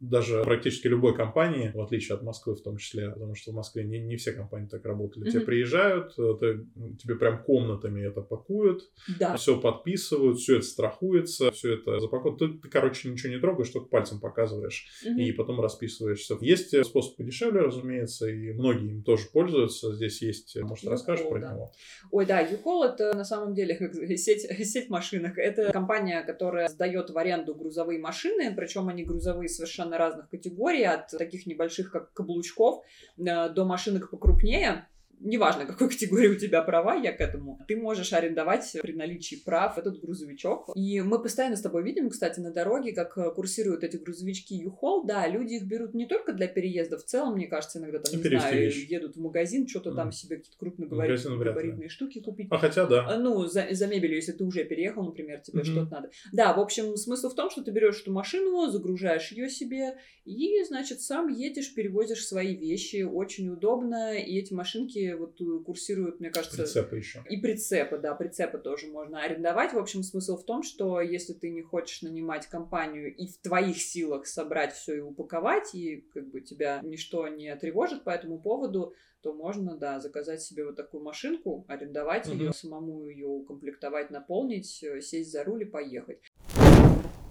даже практически любой компании, в отличие от Москвы в том числе, потому что в Москве не, не все компании так работали. Mm-hmm. Тебе приезжают, э, ты, тебе прям комнатами это пакуют, да. все подписывают, все это страхуется, все это запаковывают. Ты, ты, короче, ничего не трогаешь, только пальцем показываешь mm-hmm. и потом расписываешься. Есть э, способ подешевле, разумеется, и многие им тоже пользуются. Здесь есть, э, может, расскажешь про да. него? Ой, да, Юкол это на самом деле как сеть, сеть машинок. Это компания, которая сдает в аренду грузовые машины, причем они грузовые совершенно совершенно разных категорий, от таких небольших, как каблучков, э, до машинок покрупнее неважно, какой категории у тебя права, я к этому, ты можешь арендовать при наличии прав этот грузовичок. И мы постоянно с тобой видим, кстати, на дороге, как э, курсируют эти грузовички U-Haul. Да, люди их берут не только для переезда, в целом, мне кажется, иногда там, не знаю, едут в магазин, что-то mm. там себе какие-то крупногабаритные штуки купить. А хотя да. А, ну, за, за мебелью, если ты уже переехал, например, тебе mm-hmm. что-то надо. Да, в общем, смысл в том, что ты берешь эту машину, загружаешь ее себе и, значит, сам едешь, перевозишь свои вещи. Очень удобно, и эти машинки вот э, курсируют, мне кажется... Прицепы еще. И прицепы, да, прицепы тоже можно арендовать. В общем, смысл в том, что если ты не хочешь нанимать компанию и в твоих силах собрать все и упаковать, и как бы тебя ничто не тревожит по этому поводу, то можно, да, заказать себе вот такую машинку, арендовать угу. ее, самому ее укомплектовать, наполнить, э, сесть за руль и поехать.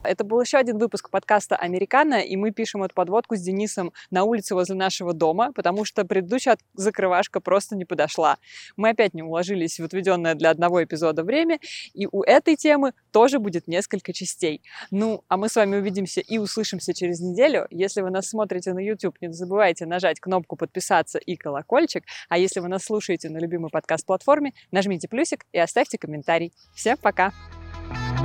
Это был еще один выпуск подкаста «Американо», и мы пишем эту подводку с Денисом на улице возле нашего дома, потому что предыдущая закрывашка просто не подошла. Мы опять не уложились в отведенное для одного эпизода время, и у этой темы тоже будет несколько частей. Ну, а мы с вами увидимся и услышимся через неделю. Если вы нас смотрите на YouTube, не забывайте нажать кнопку подписаться и колокольчик, а если вы нас слушаете на любимой подкаст-платформе, нажмите плюсик и оставьте комментарий. Всем пока! You